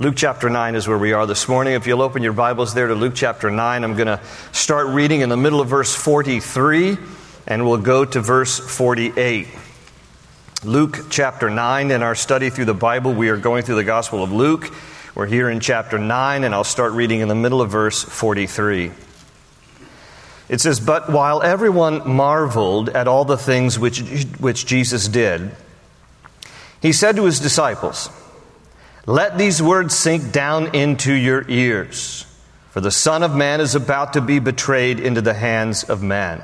Luke chapter 9 is where we are this morning. If you'll open your Bibles there to Luke chapter 9, I'm going to start reading in the middle of verse 43 and we'll go to verse 48. Luke chapter 9, in our study through the Bible, we are going through the Gospel of Luke. We're here in chapter 9, and I'll start reading in the middle of verse 43. It says, But while everyone marveled at all the things which, which Jesus did, he said to his disciples, let these words sink down into your ears. For the Son of Man is about to be betrayed into the hands of man.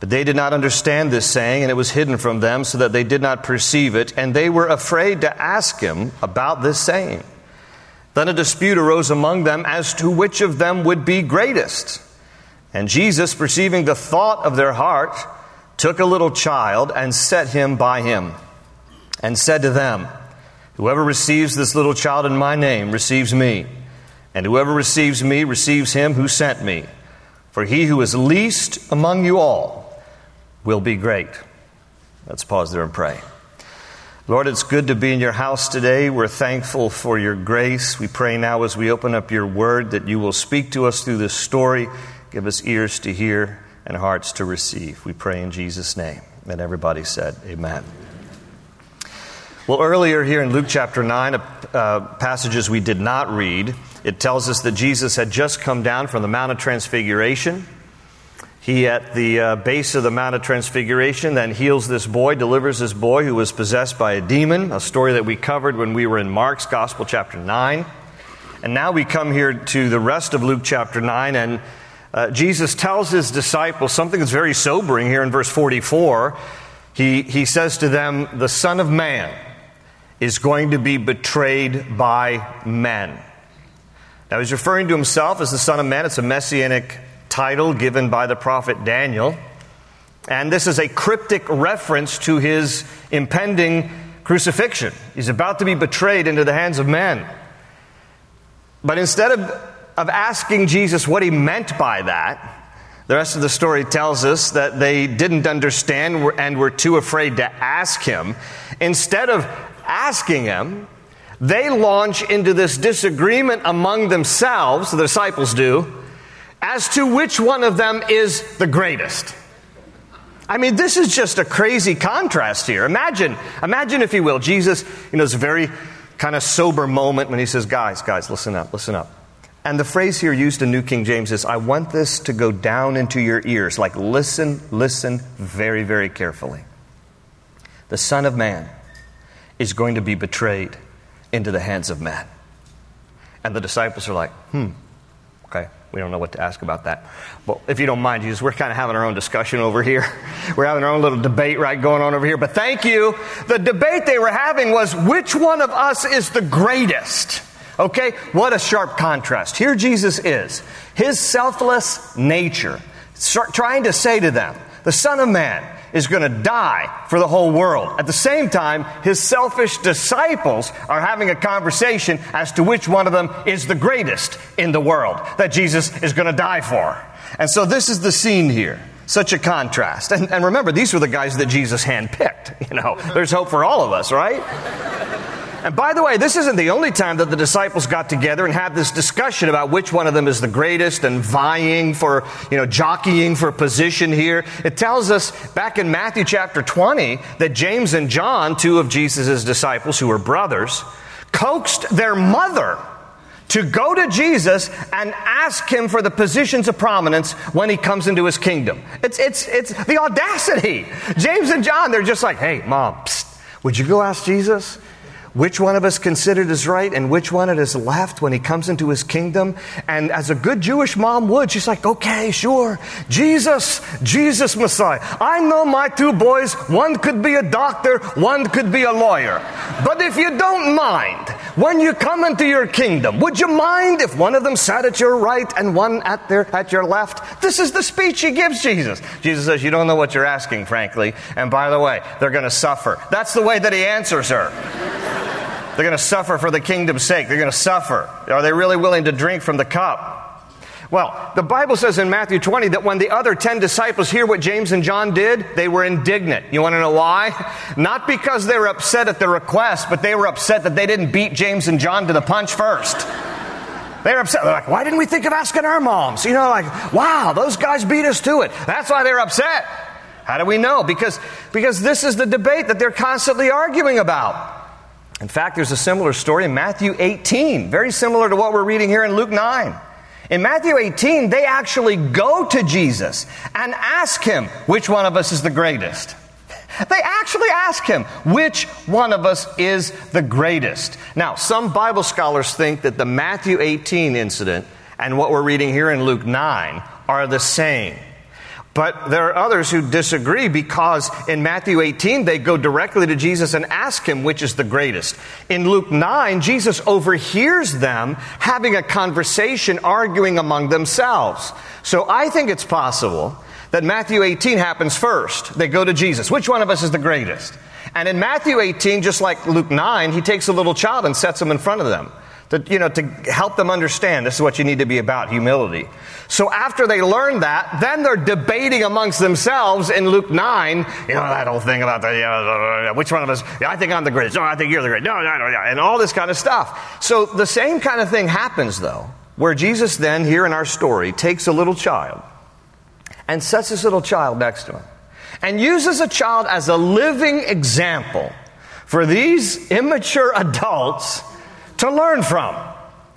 But they did not understand this saying, and it was hidden from them, so that they did not perceive it, and they were afraid to ask him about this saying. Then a dispute arose among them as to which of them would be greatest. And Jesus, perceiving the thought of their heart, took a little child and set him by him, and said to them, Whoever receives this little child in my name receives me, and whoever receives me receives him who sent me. For he who is least among you all will be great. Let's pause there and pray. Lord, it's good to be in your house today. We're thankful for your grace. We pray now as we open up your word that you will speak to us through this story. Give us ears to hear and hearts to receive. We pray in Jesus' name. And everybody said, Amen. Well, earlier here in Luke chapter 9, uh, passages we did not read, it tells us that Jesus had just come down from the Mount of Transfiguration. He, at the uh, base of the Mount of Transfiguration, then heals this boy, delivers this boy who was possessed by a demon, a story that we covered when we were in Mark's Gospel, chapter 9. And now we come here to the rest of Luke chapter 9, and uh, Jesus tells his disciples something that's very sobering here in verse 44. He, he says to them, The Son of Man is going to be betrayed by men. Now, he's referring to himself as the Son of Man. It's a messianic title given by the prophet Daniel. And this is a cryptic reference to his impending crucifixion. He's about to be betrayed into the hands of men. But instead of, of asking Jesus what he meant by that, the rest of the story tells us that they didn't understand and were too afraid to ask him. Instead of asking him, they launch into this disagreement among themselves, the disciples do, as to which one of them is the greatest. I mean, this is just a crazy contrast here. Imagine, imagine if you will, Jesus, you know, it's a very kind of sober moment when he says, Guys, guys, listen up, listen up. And the phrase here used in New King James is, I want this to go down into your ears. Like, listen, listen very, very carefully. The Son of Man is going to be betrayed into the hands of men. And the disciples are like, hmm, okay, we don't know what to ask about that. But if you don't mind, Jesus, we're kind of having our own discussion over here. We're having our own little debate, right, going on over here. But thank you. The debate they were having was which one of us is the greatest? Okay, what a sharp contrast. Here Jesus is, his selfless nature, trying to say to them, the Son of Man, is going to die for the whole world. At the same time, his selfish disciples are having a conversation as to which one of them is the greatest in the world that Jesus is going to die for. And so this is the scene here. Such a contrast. And, and remember, these were the guys that Jesus handpicked. You know, there's hope for all of us, right? And by the way, this isn't the only time that the disciples got together and had this discussion about which one of them is the greatest and vying for, you know, jockeying for position here. It tells us back in Matthew chapter 20 that James and John, two of Jesus' disciples who were brothers, coaxed their mother to go to Jesus and ask him for the positions of prominence when he comes into his kingdom. It's, it's, it's the audacity. James and John, they're just like, hey, mom, psst, would you go ask Jesus? Which one of us considered is right and which one it is left when he comes into his kingdom. And as a good Jewish mom would, she's like, okay, sure. Jesus, Jesus Messiah. I know my two boys, one could be a doctor, one could be a lawyer. But if you don't mind, when you come into your kingdom, would you mind if one of them sat at your right and one at their, at your left? This is the speech he gives Jesus. Jesus says, you don't know what you're asking, frankly. And by the way, they're going to suffer. That's the way that he answers her. They're going to suffer for the kingdom's sake. They're going to suffer. Are they really willing to drink from the cup? Well, the Bible says in Matthew 20 that when the other 10 disciples hear what James and John did, they were indignant. You want to know why? Not because they were upset at the request, but they were upset that they didn't beat James and John to the punch first. They were upset. They're like, why didn't we think of asking our moms? You know, like, wow, those guys beat us to it. That's why they're upset. How do we know? Because, because this is the debate that they're constantly arguing about. In fact, there's a similar story in Matthew 18, very similar to what we're reading here in Luke 9. In Matthew 18, they actually go to Jesus and ask him, which one of us is the greatest? They actually ask him, which one of us is the greatest? Now, some Bible scholars think that the Matthew 18 incident and what we're reading here in Luke 9 are the same. But there are others who disagree because in Matthew 18, they go directly to Jesus and ask him which is the greatest. In Luke 9, Jesus overhears them having a conversation, arguing among themselves. So I think it's possible that Matthew 18 happens first. They go to Jesus. Which one of us is the greatest? And in Matthew 18, just like Luke 9, he takes a little child and sets him in front of them to, you know, to help them understand this is what you need to be about humility. So after they learn that, then they're debating amongst themselves in Luke 9, you know, that whole thing about the, you know, which one of us, yeah, I think I'm the greatest. No, I think you're the greatest. No, no, no, no, and all this kind of stuff. So the same kind of thing happens though, where Jesus then, here in our story, takes a little child and sets this little child next to him and uses a child as a living example for these immature adults to learn from.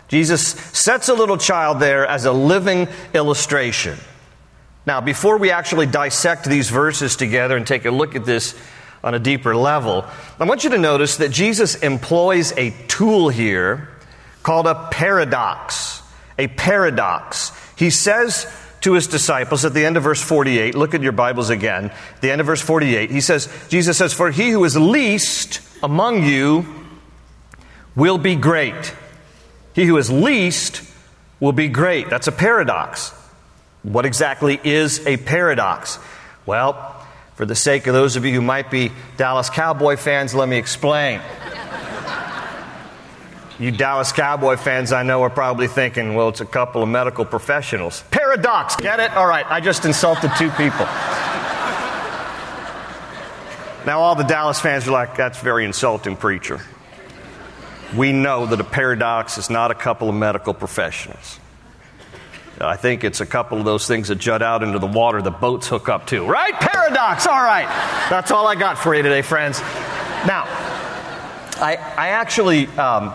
Jesus sets a little child there as a living illustration. Now, before we actually dissect these verses together and take a look at this on a deeper level, I want you to notice that Jesus employs a tool here called a paradox. A paradox. He says to his disciples at the end of verse 48, look at your Bibles again, the end of verse 48, he says, Jesus says, For he who is least among you will be great. He who is least will be great. That's a paradox. What exactly is a paradox? Well, for the sake of those of you who might be Dallas Cowboy fans, let me explain. you Dallas Cowboy fans I know are probably thinking, well, it's a couple of medical professionals. Paradox, get it? All right, I just insulted two people. now, all the Dallas fans are like, that's very insulting, preacher we know that a paradox is not a couple of medical professionals. I think it's a couple of those things that jut out into the water the boats hook up to. Right? Paradox. All right. That's all I got for you today, friends. Now, I, I actually, um,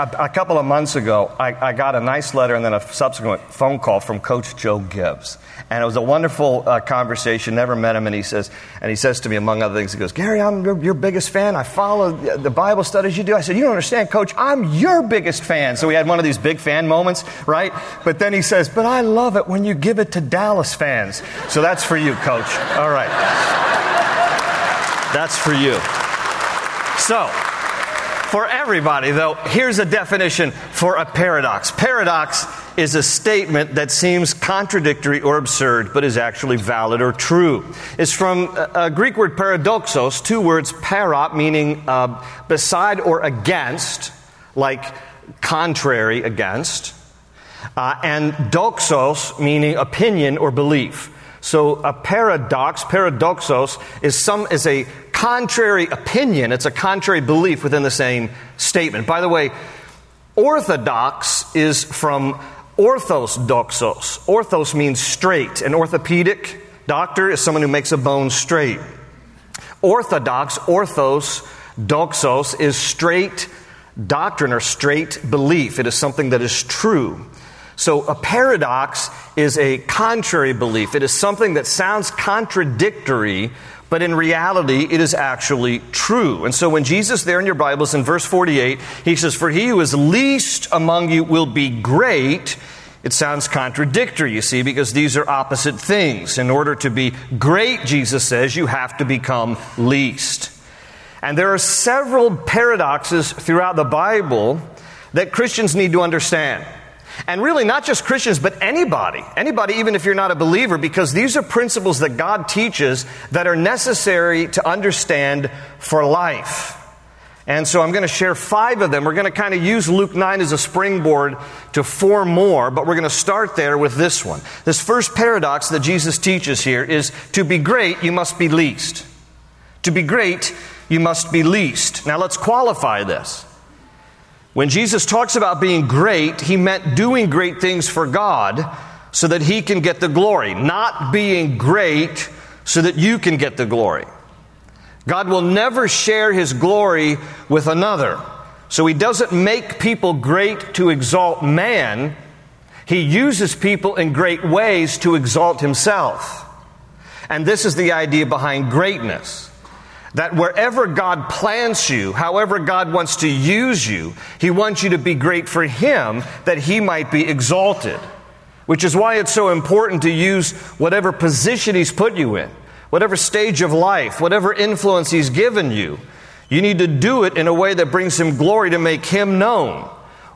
a, a, couple of months ago, I, I, got a nice letter and then a subsequent phone call from Coach Joe Gibbs. And it was a wonderful uh, conversation. Never met him, and he says, and he says to me, among other things, he goes, "Gary, I'm your, your biggest fan. I follow the Bible studies you do." I said, "You don't understand, Coach. I'm your biggest fan." So we had one of these big fan moments, right? But then he says, "But I love it when you give it to Dallas fans." So that's for you, Coach. All right, that's for you. So for everybody, though, here's a definition for a paradox. Paradox is a statement that seems contradictory or absurd, but is actually valid or true. It's from a Greek word paradoxos, two words para, meaning uh, beside or against, like contrary against, uh, and doxos, meaning opinion or belief. So a paradox, paradoxos, is some is a contrary opinion. It's a contrary belief within the same statement. By the way, orthodox is from orthos doxos. Orthos means straight. An orthopedic doctor is someone who makes a bone straight. Orthodox, orthos, doxos is straight doctrine or straight belief. It is something that is true. So a paradox is a contrary belief. It is something that sounds contradictory, but in reality, it is actually true. And so when Jesus, there in your Bibles, in verse 48, he says, For he who is least among you will be great. It sounds contradictory, you see, because these are opposite things. In order to be great, Jesus says, you have to become least. And there are several paradoxes throughout the Bible that Christians need to understand. And really, not just Christians, but anybody. Anybody, even if you're not a believer, because these are principles that God teaches that are necessary to understand for life. And so I'm going to share five of them. We're going to kind of use Luke 9 as a springboard to four more, but we're going to start there with this one. This first paradox that Jesus teaches here is to be great, you must be least. To be great, you must be least. Now let's qualify this. When Jesus talks about being great, he meant doing great things for God so that he can get the glory, not being great so that you can get the glory. God will never share his glory with another. So he doesn't make people great to exalt man. He uses people in great ways to exalt himself. And this is the idea behind greatness. That wherever God plants you, however God wants to use you, He wants you to be great for Him that He might be exalted. Which is why it's so important to use whatever position He's put you in whatever stage of life, whatever influence He's given you, you need to do it in a way that brings Him glory to make Him known.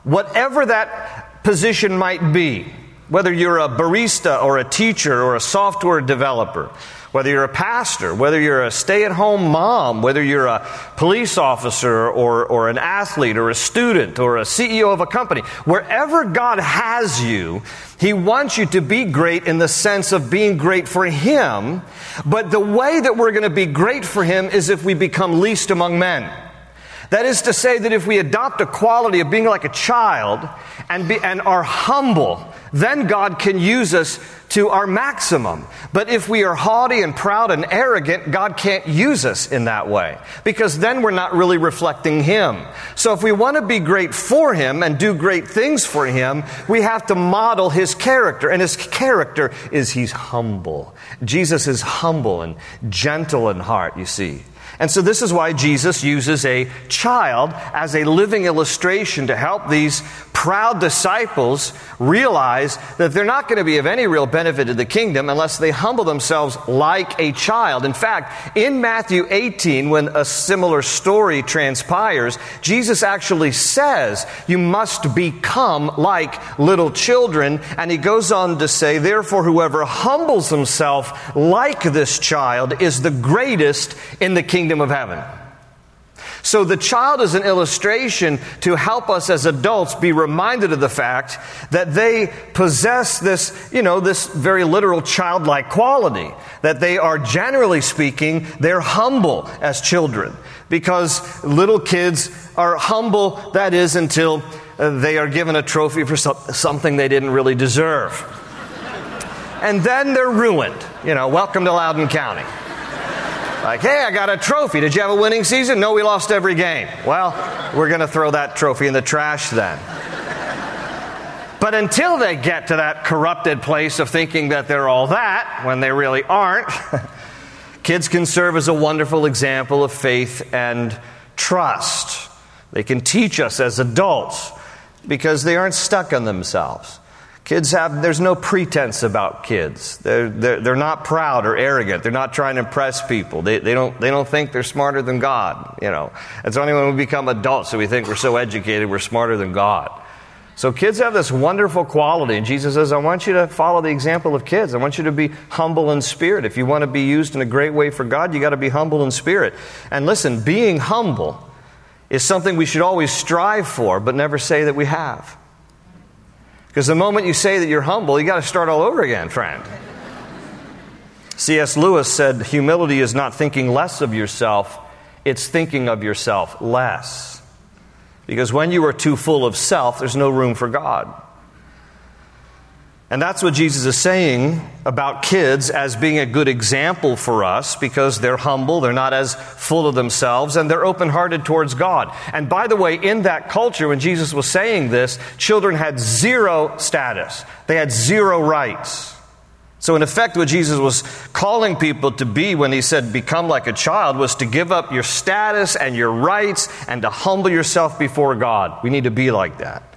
Whatever that position might be, whether you're a barista or a teacher or a software developer, whether you're a pastor, whether you're a stay at home mom, whether you're a police officer or, or an athlete or a student or a CEO of a company, wherever God has you, He wants you to be great in the sense of being great for Him. But the way that we're going to be great for Him is if we become least among men. That is to say, that if we adopt a quality of being like a child and, be, and are humble, then God can use us to our maximum. But if we are haughty and proud and arrogant, God can't use us in that way because then we're not really reflecting Him. So if we want to be great for Him and do great things for Him, we have to model His character. And His character is He's humble. Jesus is humble and gentle in heart, you see. And so, this is why Jesus uses a child as a living illustration to help these proud disciples realize that they're not going to be of any real benefit to the kingdom unless they humble themselves like a child. In fact, in Matthew 18, when a similar story transpires, Jesus actually says, You must become like little children. And he goes on to say, Therefore, whoever humbles himself like this child is the greatest in the kingdom of heaven. So the child is an illustration to help us as adults be reminded of the fact that they possess this, you know, this very literal childlike quality. That they are, generally speaking, they're humble as children. Because little kids are humble, that is, until uh, they are given a trophy for something they didn't really deserve. And then they're ruined. You know, welcome to Loudoun County. Like, hey, I got a trophy. Did you have a winning season? No, we lost every game. Well, we're going to throw that trophy in the trash then. But until they get to that corrupted place of thinking that they're all that when they really aren't, kids can serve as a wonderful example of faith and trust. They can teach us as adults because they aren't stuck on themselves. Kids have, there's no pretense about kids. They're, they're, they're not proud or arrogant. They're not trying to impress people. They, they, don't, they don't think they're smarter than God, you know. It's only when we become adults that we think we're so educated we're smarter than God. So kids have this wonderful quality, and Jesus says, I want you to follow the example of kids. I want you to be humble in spirit. If you want to be used in a great way for God, you got to be humble in spirit. And listen, being humble is something we should always strive for, but never say that we have. Because the moment you say that you're humble, you got to start all over again, friend. C.S. Lewis said, Humility is not thinking less of yourself, it's thinking of yourself less. Because when you are too full of self, there's no room for God. And that's what Jesus is saying about kids as being a good example for us because they're humble, they're not as full of themselves, and they're open hearted towards God. And by the way, in that culture, when Jesus was saying this, children had zero status, they had zero rights. So, in effect, what Jesus was calling people to be when he said, become like a child, was to give up your status and your rights and to humble yourself before God. We need to be like that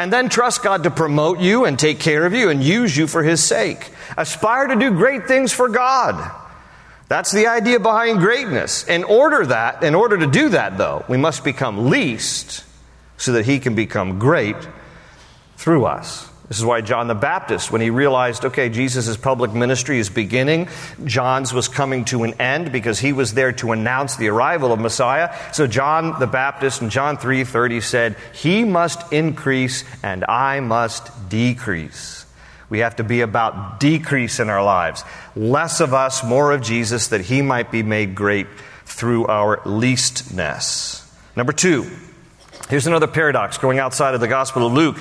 and then trust God to promote you and take care of you and use you for His sake. Aspire to do great things for God. That's the idea behind greatness. In order that, in order to do that though, we must become least so that he can become great through us. This is why John the Baptist, when he realized, okay, Jesus' public ministry is beginning, John's was coming to an end because he was there to announce the arrival of Messiah. So John the Baptist in John 3:30 said, "He must increase and I must decrease." We have to be about decrease in our lives. Less of us, more of Jesus, that he might be made great through our leastness. Number two, here's another paradox going outside of the Gospel of Luke.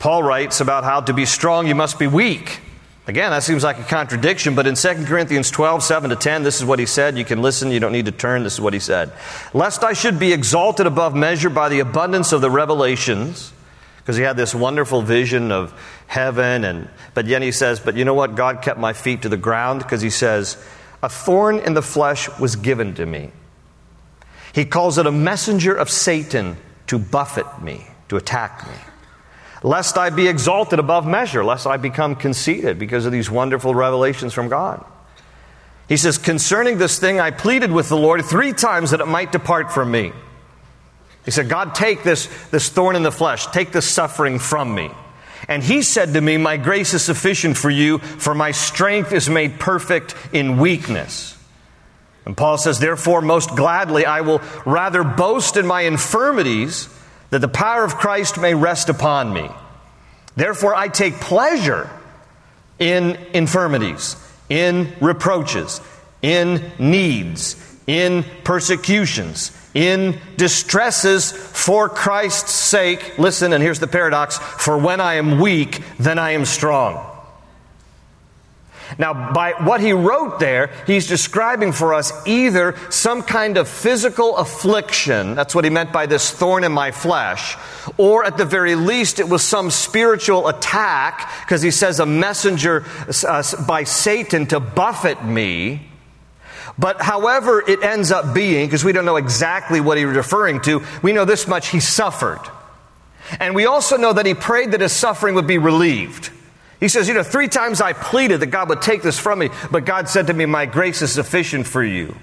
Paul writes about how to be strong, you must be weak. Again, that seems like a contradiction, but in 2 Corinthians 12, 7 to 10, this is what he said. You can listen, you don't need to turn. This is what he said. Lest I should be exalted above measure by the abundance of the revelations, because he had this wonderful vision of heaven, and but yet he says, But you know what? God kept my feet to the ground, because he says, A thorn in the flesh was given to me. He calls it a messenger of Satan to buffet me, to attack me lest I be exalted above measure, lest I become conceited because of these wonderful revelations from God. He says, Concerning this thing, I pleaded with the Lord three times that it might depart from me. He said, God, take this, this thorn in the flesh, take this suffering from me. And he said to me, My grace is sufficient for you, for my strength is made perfect in weakness. And Paul says, Therefore, most gladly, I will rather boast in my infirmities that the power of Christ may rest upon me. Therefore, I take pleasure in infirmities, in reproaches, in needs, in persecutions, in distresses for Christ's sake. Listen, and here's the paradox for when I am weak, then I am strong. Now, by what he wrote there, he's describing for us either some kind of physical affliction, that's what he meant by this thorn in my flesh, or at the very least it was some spiritual attack, because he says a messenger uh, by Satan to buffet me. But however it ends up being, because we don't know exactly what he was referring to, we know this much he suffered. And we also know that he prayed that his suffering would be relieved. He says, You know, three times I pleaded that God would take this from me, but God said to me, My grace is sufficient for you.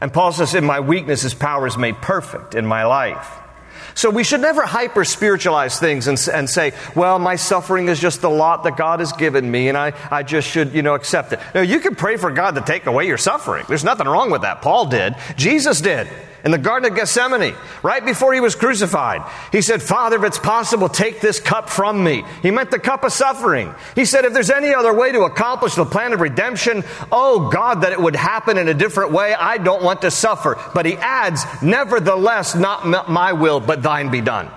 And Paul says, In my weakness, his power is made perfect in my life. So we should never hyper spiritualize things and, and, say, well, my suffering is just the lot that God has given me and I, I just should, you know, accept it. No, you can pray for God to take away your suffering. There's nothing wrong with that. Paul did. Jesus did in the Garden of Gethsemane, right before he was crucified. He said, Father, if it's possible, take this cup from me. He meant the cup of suffering. He said, if there's any other way to accomplish the plan of redemption, oh God, that it would happen in a different way. I don't want to suffer. But he adds, nevertheless, not my will, but thine be done.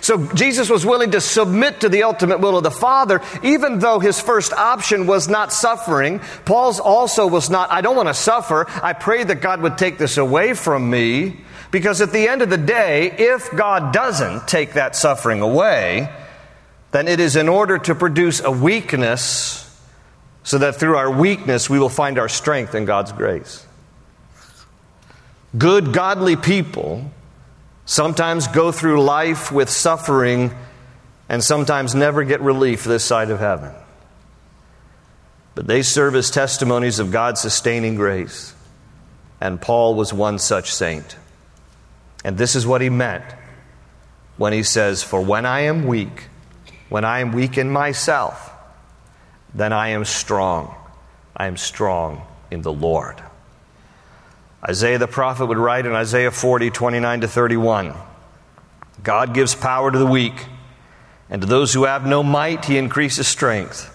So Jesus was willing to submit to the ultimate will of the Father, even though his first option was not suffering. Paul's also was not, I don't want to suffer. I pray that God would take this away from me. Because at the end of the day, if God doesn't take that suffering away, then it is in order to produce a weakness so that through our weakness we will find our strength in God's grace. Good, godly people sometimes go through life with suffering and sometimes never get relief this side of heaven. But they serve as testimonies of God's sustaining grace. And Paul was one such saint. And this is what he meant when he says, For when I am weak, when I am weak in myself, then I am strong. I am strong in the Lord. Isaiah the prophet would write in Isaiah 40, 29 to 31 God gives power to the weak, and to those who have no might, he increases strength.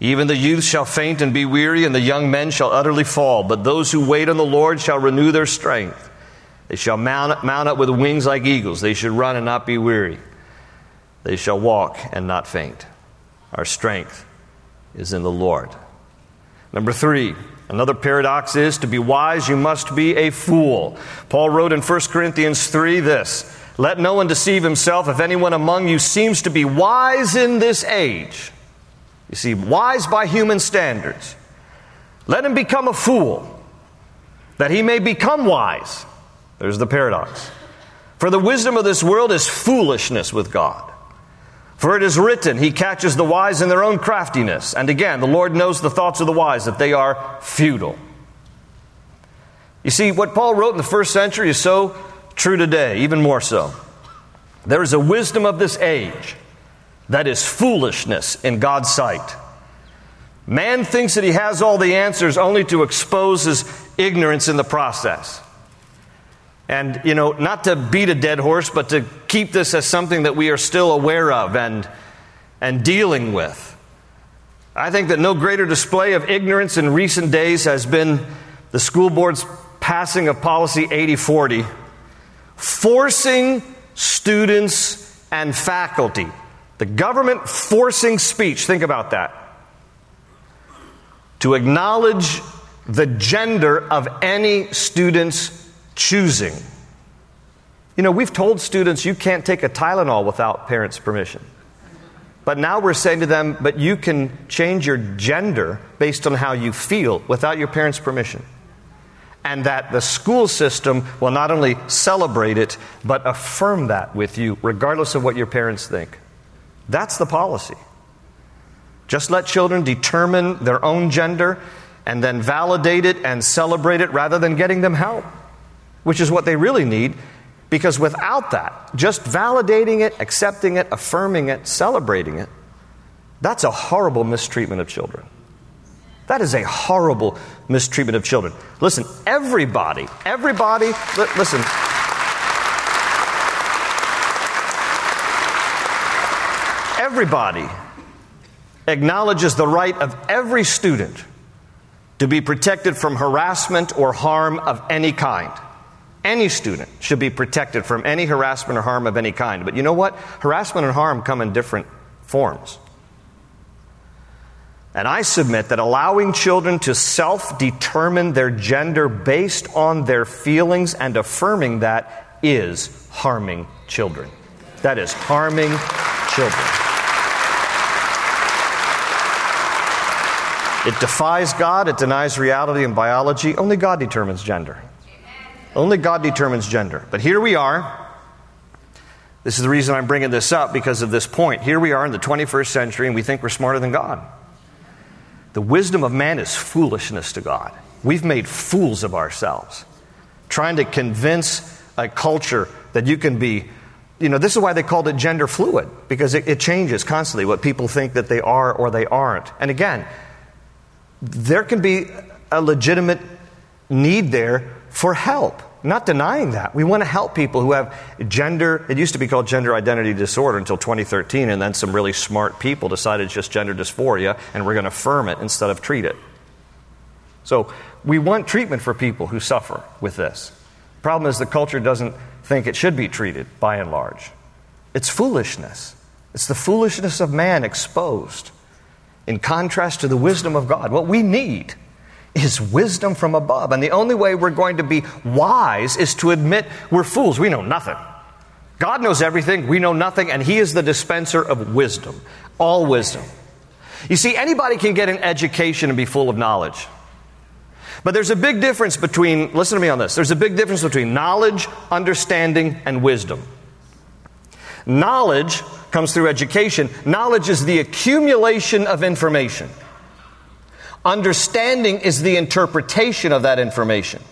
Even the youth shall faint and be weary, and the young men shall utterly fall. But those who wait on the Lord shall renew their strength. They shall mount, mount up with wings like eagles. They shall run and not be weary. They shall walk and not faint. Our strength is in the Lord. Number three, Another paradox is to be wise, you must be a fool. Paul wrote in 1 Corinthians 3 this Let no one deceive himself. If anyone among you seems to be wise in this age, you see, wise by human standards, let him become a fool, that he may become wise. There's the paradox. For the wisdom of this world is foolishness with God. For it is written, He catches the wise in their own craftiness. And again, the Lord knows the thoughts of the wise, that they are futile. You see, what Paul wrote in the first century is so true today, even more so. There is a wisdom of this age that is foolishness in God's sight. Man thinks that he has all the answers only to expose his ignorance in the process. And, you know, not to beat a dead horse, but to keep this as something that we are still aware of and, and dealing with. I think that no greater display of ignorance in recent days has been the school board's passing of policy 8040, forcing students and faculty, the government forcing speech, think about that, to acknowledge the gender of any student's choosing. You know, we've told students you can't take a Tylenol without parents' permission. But now we're saying to them, but you can change your gender based on how you feel without your parents' permission. And that the school system will not only celebrate it, but affirm that with you, regardless of what your parents think. That's the policy. Just let children determine their own gender and then validate it and celebrate it rather than getting them help which is what they really need, because without that, just validating it, accepting it, affirming it, celebrating it, that's a horrible mistreatment of children. That is a horrible mistreatment of children. Listen, everybody, everybody, li- listen. Everybody acknowledges the right of every student to be protected from harassment or harm of any kind. Any student should be protected from any harassment or harm of any kind. But you know what? Harassment and harm come in different forms. And I submit that allowing children to self determine their gender based on their feelings and affirming that is harming children. That is harming children. It defies God, it denies reality and biology. Only God determines gender. Only God determines gender. But here we are. This is the reason I'm bringing this up because of this point. Here we are in the 21st century and we think we're smarter than God. The wisdom of man is foolishness to God. We've made fools of ourselves, trying to convince a culture that you can be, you know, this is why they called it gender fluid, because it, it changes constantly what people think that they are or they aren't. And again, there can be a legitimate need there for help. Not denying that. We want to help people who have gender, it used to be called gender identity disorder until 2013, and then some really smart people decided it's just gender dysphoria, and we're going to affirm it instead of treat it. So we want treatment for people who suffer with this. Problem is the culture doesn't think it should be treated by and large. It's foolishness. It's the foolishness of man exposed in contrast to the wisdom of God. What we need is wisdom from above. And the only way we're going to be wise is to admit we're fools. We know nothing. God knows everything, we know nothing, and He is the dispenser of wisdom, all wisdom. You see, anybody can get an education and be full of knowledge. But there's a big difference between, listen to me on this, there's a big difference between knowledge, understanding, and wisdom. Knowledge comes through education, knowledge is the accumulation of information. Understanding is the interpretation of that information,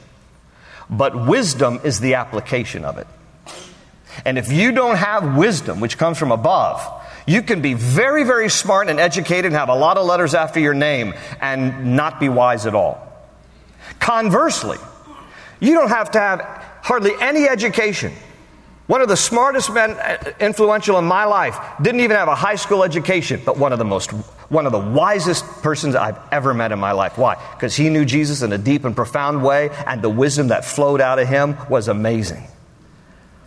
but wisdom is the application of it. And if you don't have wisdom, which comes from above, you can be very, very smart and educated and have a lot of letters after your name and not be wise at all. Conversely, you don't have to have hardly any education. One of the smartest men uh, influential in my life didn't even have a high school education, but one of the most one of the wisest persons I've ever met in my life. Why? Because he knew Jesus in a deep and profound way, and the wisdom that flowed out of him was amazing.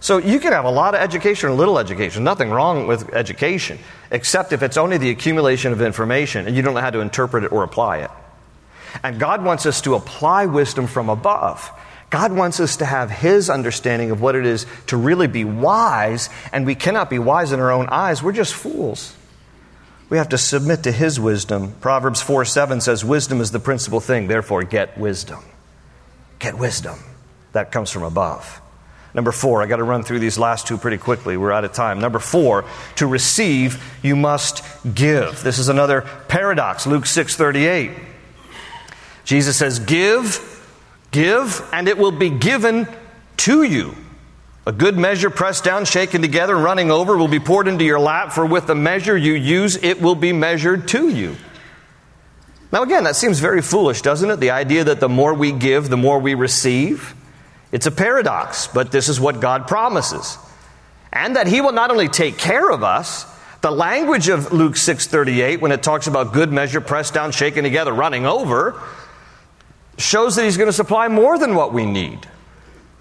So you can have a lot of education or little education. Nothing wrong with education, except if it's only the accumulation of information and you don't know how to interpret it or apply it. And God wants us to apply wisdom from above. God wants us to have His understanding of what it is to really be wise, and we cannot be wise in our own eyes. We're just fools. We have to submit to His wisdom. Proverbs 4 7 says, Wisdom is the principal thing, therefore get wisdom. Get wisdom. That comes from above. Number four, I got to run through these last two pretty quickly. We're out of time. Number four, to receive, you must give. This is another paradox. Luke 6 38. Jesus says, Give, give, and it will be given to you A good measure pressed down, shaken together, and running over will be poured into your lap, for with the measure you use, it will be measured to you. Now, again, that seems very foolish, doesn't it? The idea that the more we give, the more we receive. It's a paradox, but this is what God promises. And that He will not only take care of us, the language of Luke 6:38 when it talks about good measure pressed down shaken together running over shows that he's going to supply more than what we need.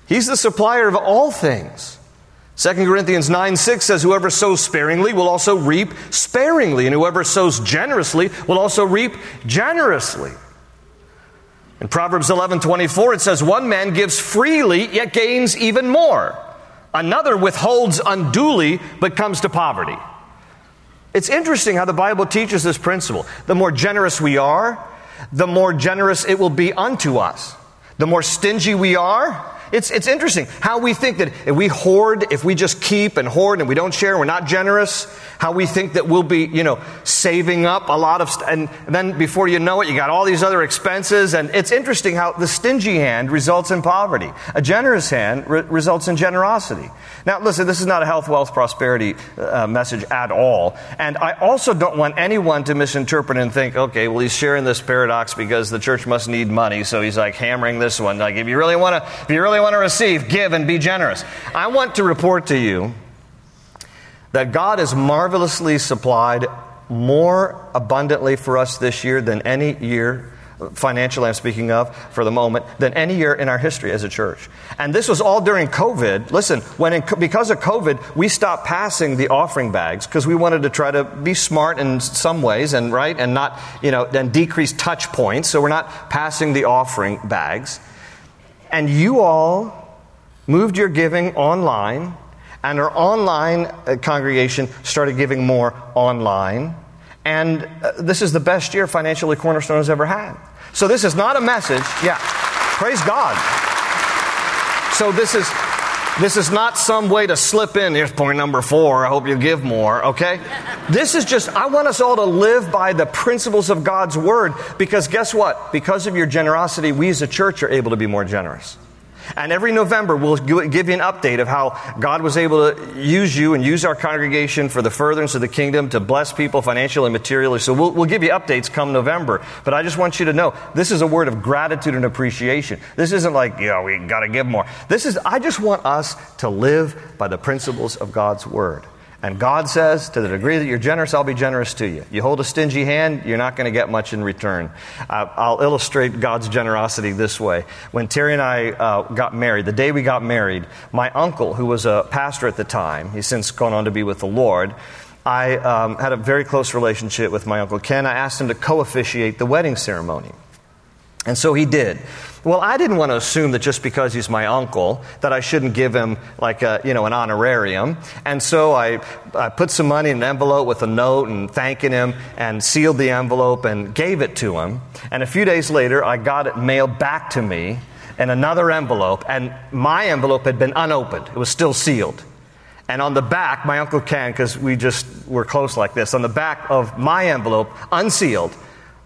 He's the supplier of all things. 2 Corinthians 9 6 says, Whoever sows sparingly will also reap sparingly, and whoever sows generously will also reap generously. In Proverbs 11 24, it says, One man gives freely, yet gains even more. Another withholds unduly, but comes to poverty. It's interesting how the Bible teaches this principle. The more generous we are, the more generous it will be unto us. The more stingy we are, it's, it's interesting how we think that if we hoard, if we just keep and hoard and we don't share, we're not generous, how we think that we'll be, you know, saving up a lot of, st- and then before you know it, you got all these other expenses. And it's interesting how the stingy hand results in poverty. A generous hand re- results in generosity. Now, listen, this is not a health, wealth, prosperity uh, message at all. And I also don't want anyone to misinterpret and think, okay, well, he's sharing this paradox because the church must need money. So he's like hammering this one. Like, if you really want to, if you really want to receive, give and be generous. I want to report to you that God has marvelously supplied more abundantly for us this year than any year, financially I'm speaking of for the moment, than any year in our history as a church. And this was all during COVID. Listen, when in, because of COVID, we stopped passing the offering bags because we wanted to try to be smart in some ways and right and not, you know, and decrease touch points. So we're not passing the offering bags. And you all moved your giving online and our online uh, congregation started giving more online. And uh, this is the best year financially Cornerstone has ever had. So this is not a message. Yeah. Praise God. So this is this is not some way to slip in. Here's point number four. I hope you give more, okay? This is just, I want us all to live by the principles of God's word because guess what? Because of your generosity, we as a church are able to be more generous. And every November, we'll give you an update of how God was able to use you and use our congregation for the furtherance of the kingdom to bless people financially and materially. So we'll, we'll give you updates come November. But I just want you to know this is a word of gratitude and appreciation. This isn't like, you know, we got to give more. This is, I just want us to live by the principles of God's word. And God says, to the degree that you're generous, I'll be generous to you. You hold a stingy hand, you're not going to get much in return. Uh, I'll illustrate God's generosity this way. When Terry and I uh, got married, the day we got married, my uncle, who was a pastor at the time, he's since gone on to be with the Lord, I um, had a very close relationship with my uncle Ken. I asked him to co officiate the wedding ceremony. And so he did. Well, I didn't want to assume that just because he's my uncle that I shouldn't give him like a, you know an honorarium. And so I, I put some money in an envelope with a note and thanking him and sealed the envelope and gave it to him. And a few days later, I got it mailed back to me in another envelope, and my envelope had been unopened. It was still sealed. And on the back, my uncle Ken, because we just were close like this, on the back of my envelope, unsealed,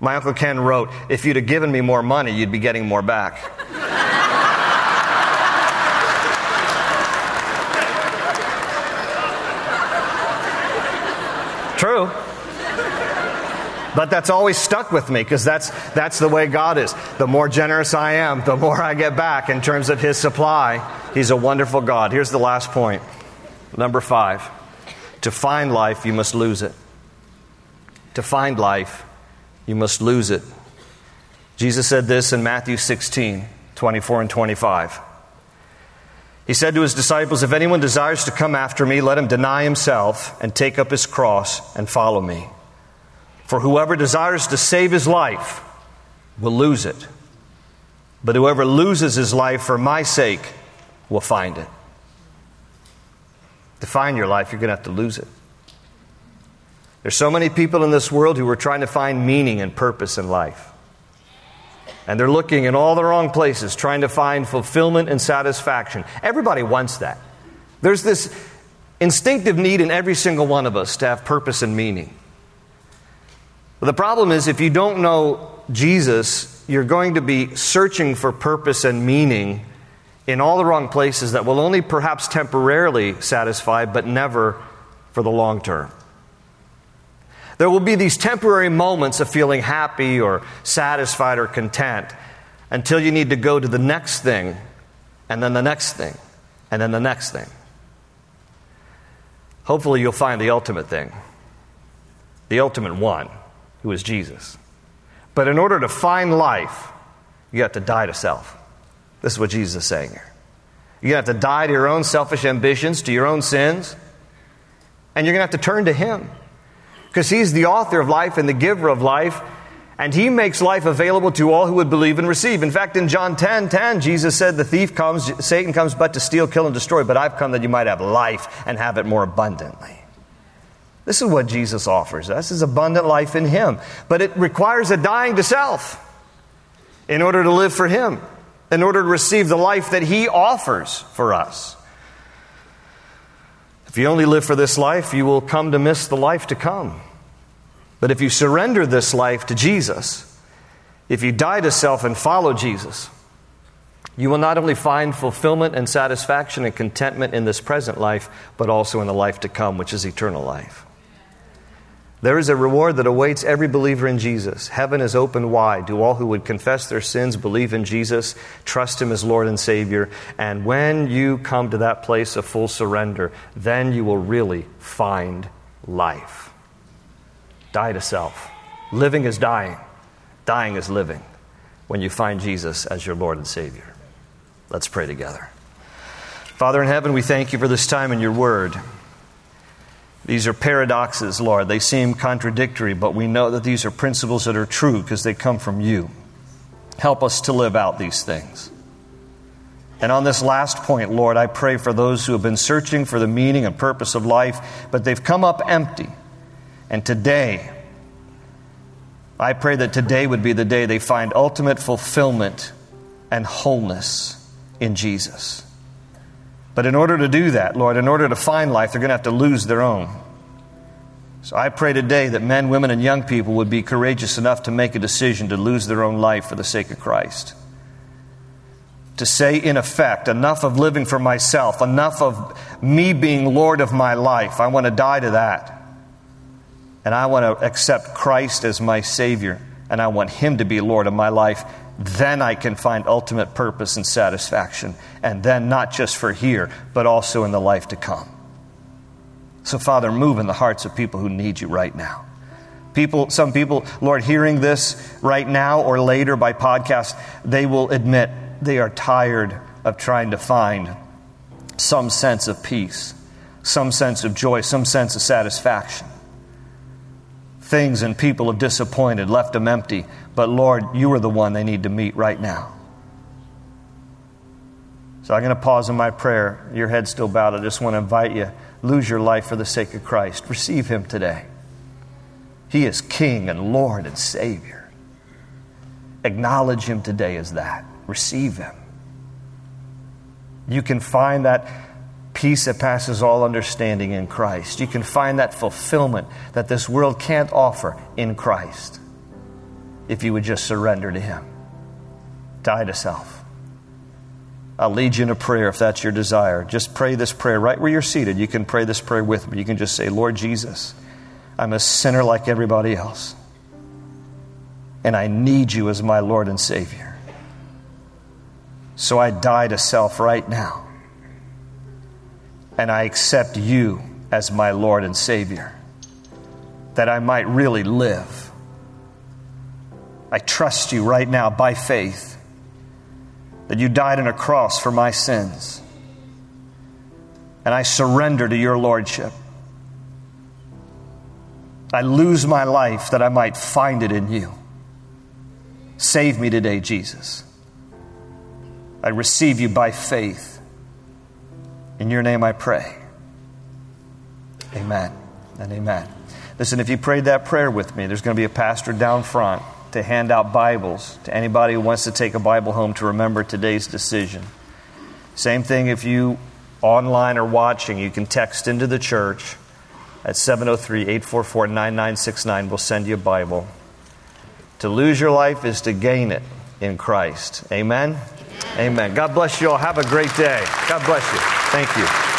my Uncle Ken wrote, If you'd have given me more money, you'd be getting more back. True. But that's always stuck with me because that's, that's the way God is. The more generous I am, the more I get back in terms of His supply. He's a wonderful God. Here's the last point. Number five. To find life, you must lose it. To find life, you must lose it. Jesus said this in Matthew 16, 24 and 25. He said to his disciples, If anyone desires to come after me, let him deny himself and take up his cross and follow me. For whoever desires to save his life will lose it. But whoever loses his life for my sake will find it. To find your life, you're going to have to lose it. There's so many people in this world who are trying to find meaning and purpose in life. And they're looking in all the wrong places, trying to find fulfillment and satisfaction. Everybody wants that. There's this instinctive need in every single one of us to have purpose and meaning. But the problem is, if you don't know Jesus, you're going to be searching for purpose and meaning in all the wrong places that will only perhaps temporarily satisfy, but never for the long term. There will be these temporary moments of feeling happy or satisfied or content until you need to go to the next thing, and then the next thing, and then the next thing. Hopefully, you'll find the ultimate thing, the ultimate one, who is Jesus. But in order to find life, you have to die to self. This is what Jesus is saying here. You have to die to your own selfish ambitions, to your own sins, and you're going to have to turn to Him. Because He's the author of life and the giver of life, and He makes life available to all who would believe and receive. In fact, in John 10 10, Jesus said, The thief comes, Satan comes but to steal, kill, and destroy, but I've come that you might have life and have it more abundantly. This is what Jesus offers us is abundant life in Him. But it requires a dying to self in order to live for Him in order to receive the life that He offers for us. If you only live for this life, you will come to miss the life to come. But if you surrender this life to Jesus, if you die to self and follow Jesus, you will not only find fulfillment and satisfaction and contentment in this present life, but also in the life to come, which is eternal life. There is a reward that awaits every believer in Jesus. Heaven is open wide to all who would confess their sins, believe in Jesus, trust Him as Lord and Savior. And when you come to that place of full surrender, then you will really find life. Die to self. Living is dying, dying is living when you find Jesus as your Lord and Savior. Let's pray together. Father in heaven, we thank you for this time in your word. These are paradoxes, Lord. They seem contradictory, but we know that these are principles that are true because they come from you. Help us to live out these things. And on this last point, Lord, I pray for those who have been searching for the meaning and purpose of life, but they've come up empty. And today, I pray that today would be the day they find ultimate fulfillment and wholeness in Jesus. But in order to do that, Lord, in order to find life, they're going to have to lose their own. So I pray today that men, women, and young people would be courageous enough to make a decision to lose their own life for the sake of Christ. To say, in effect, enough of living for myself, enough of me being Lord of my life. I want to die to that. And I want to accept Christ as my Savior, and I want Him to be Lord of my life then I can find ultimate purpose and satisfaction. And then not just for here, but also in the life to come. So, Father, move in the hearts of people who need you right now. People, some people, Lord, hearing this right now or later by podcast, they will admit they are tired of trying to find some sense of peace, some sense of joy, some sense of satisfaction. Things and people have disappointed, left them empty, but Lord, you are the one they need to meet right now. So I'm going to pause in my prayer. Your head's still bowed. I just want to invite you lose your life for the sake of Christ. Receive him today. He is King and Lord and Savior. Acknowledge him today as that. Receive him. You can find that peace that passes all understanding in Christ. You can find that fulfillment that this world can't offer in Christ if you would just surrender to Him. Die to self. I'll lead you in a prayer if that's your desire. Just pray this prayer right where you're seated. You can pray this prayer with me. You can just say, Lord Jesus, I'm a sinner like everybody else, and I need you as my Lord and Savior. So I die to self right now, and I accept you as my Lord and Savior, that I might really live I trust you right now by faith that you died on a cross for my sins. And I surrender to your lordship. I lose my life that I might find it in you. Save me today, Jesus. I receive you by faith. In your name I pray. Amen and amen. Listen, if you prayed that prayer with me, there's going to be a pastor down front to hand out Bibles to anybody who wants to take a Bible home to remember today's decision. Same thing if you online or watching, you can text into the church at 703 844 9969. We'll send you a Bible. To lose your life is to gain it in Christ. Amen? Amen. God bless you all. Have a great day. God bless you. Thank you.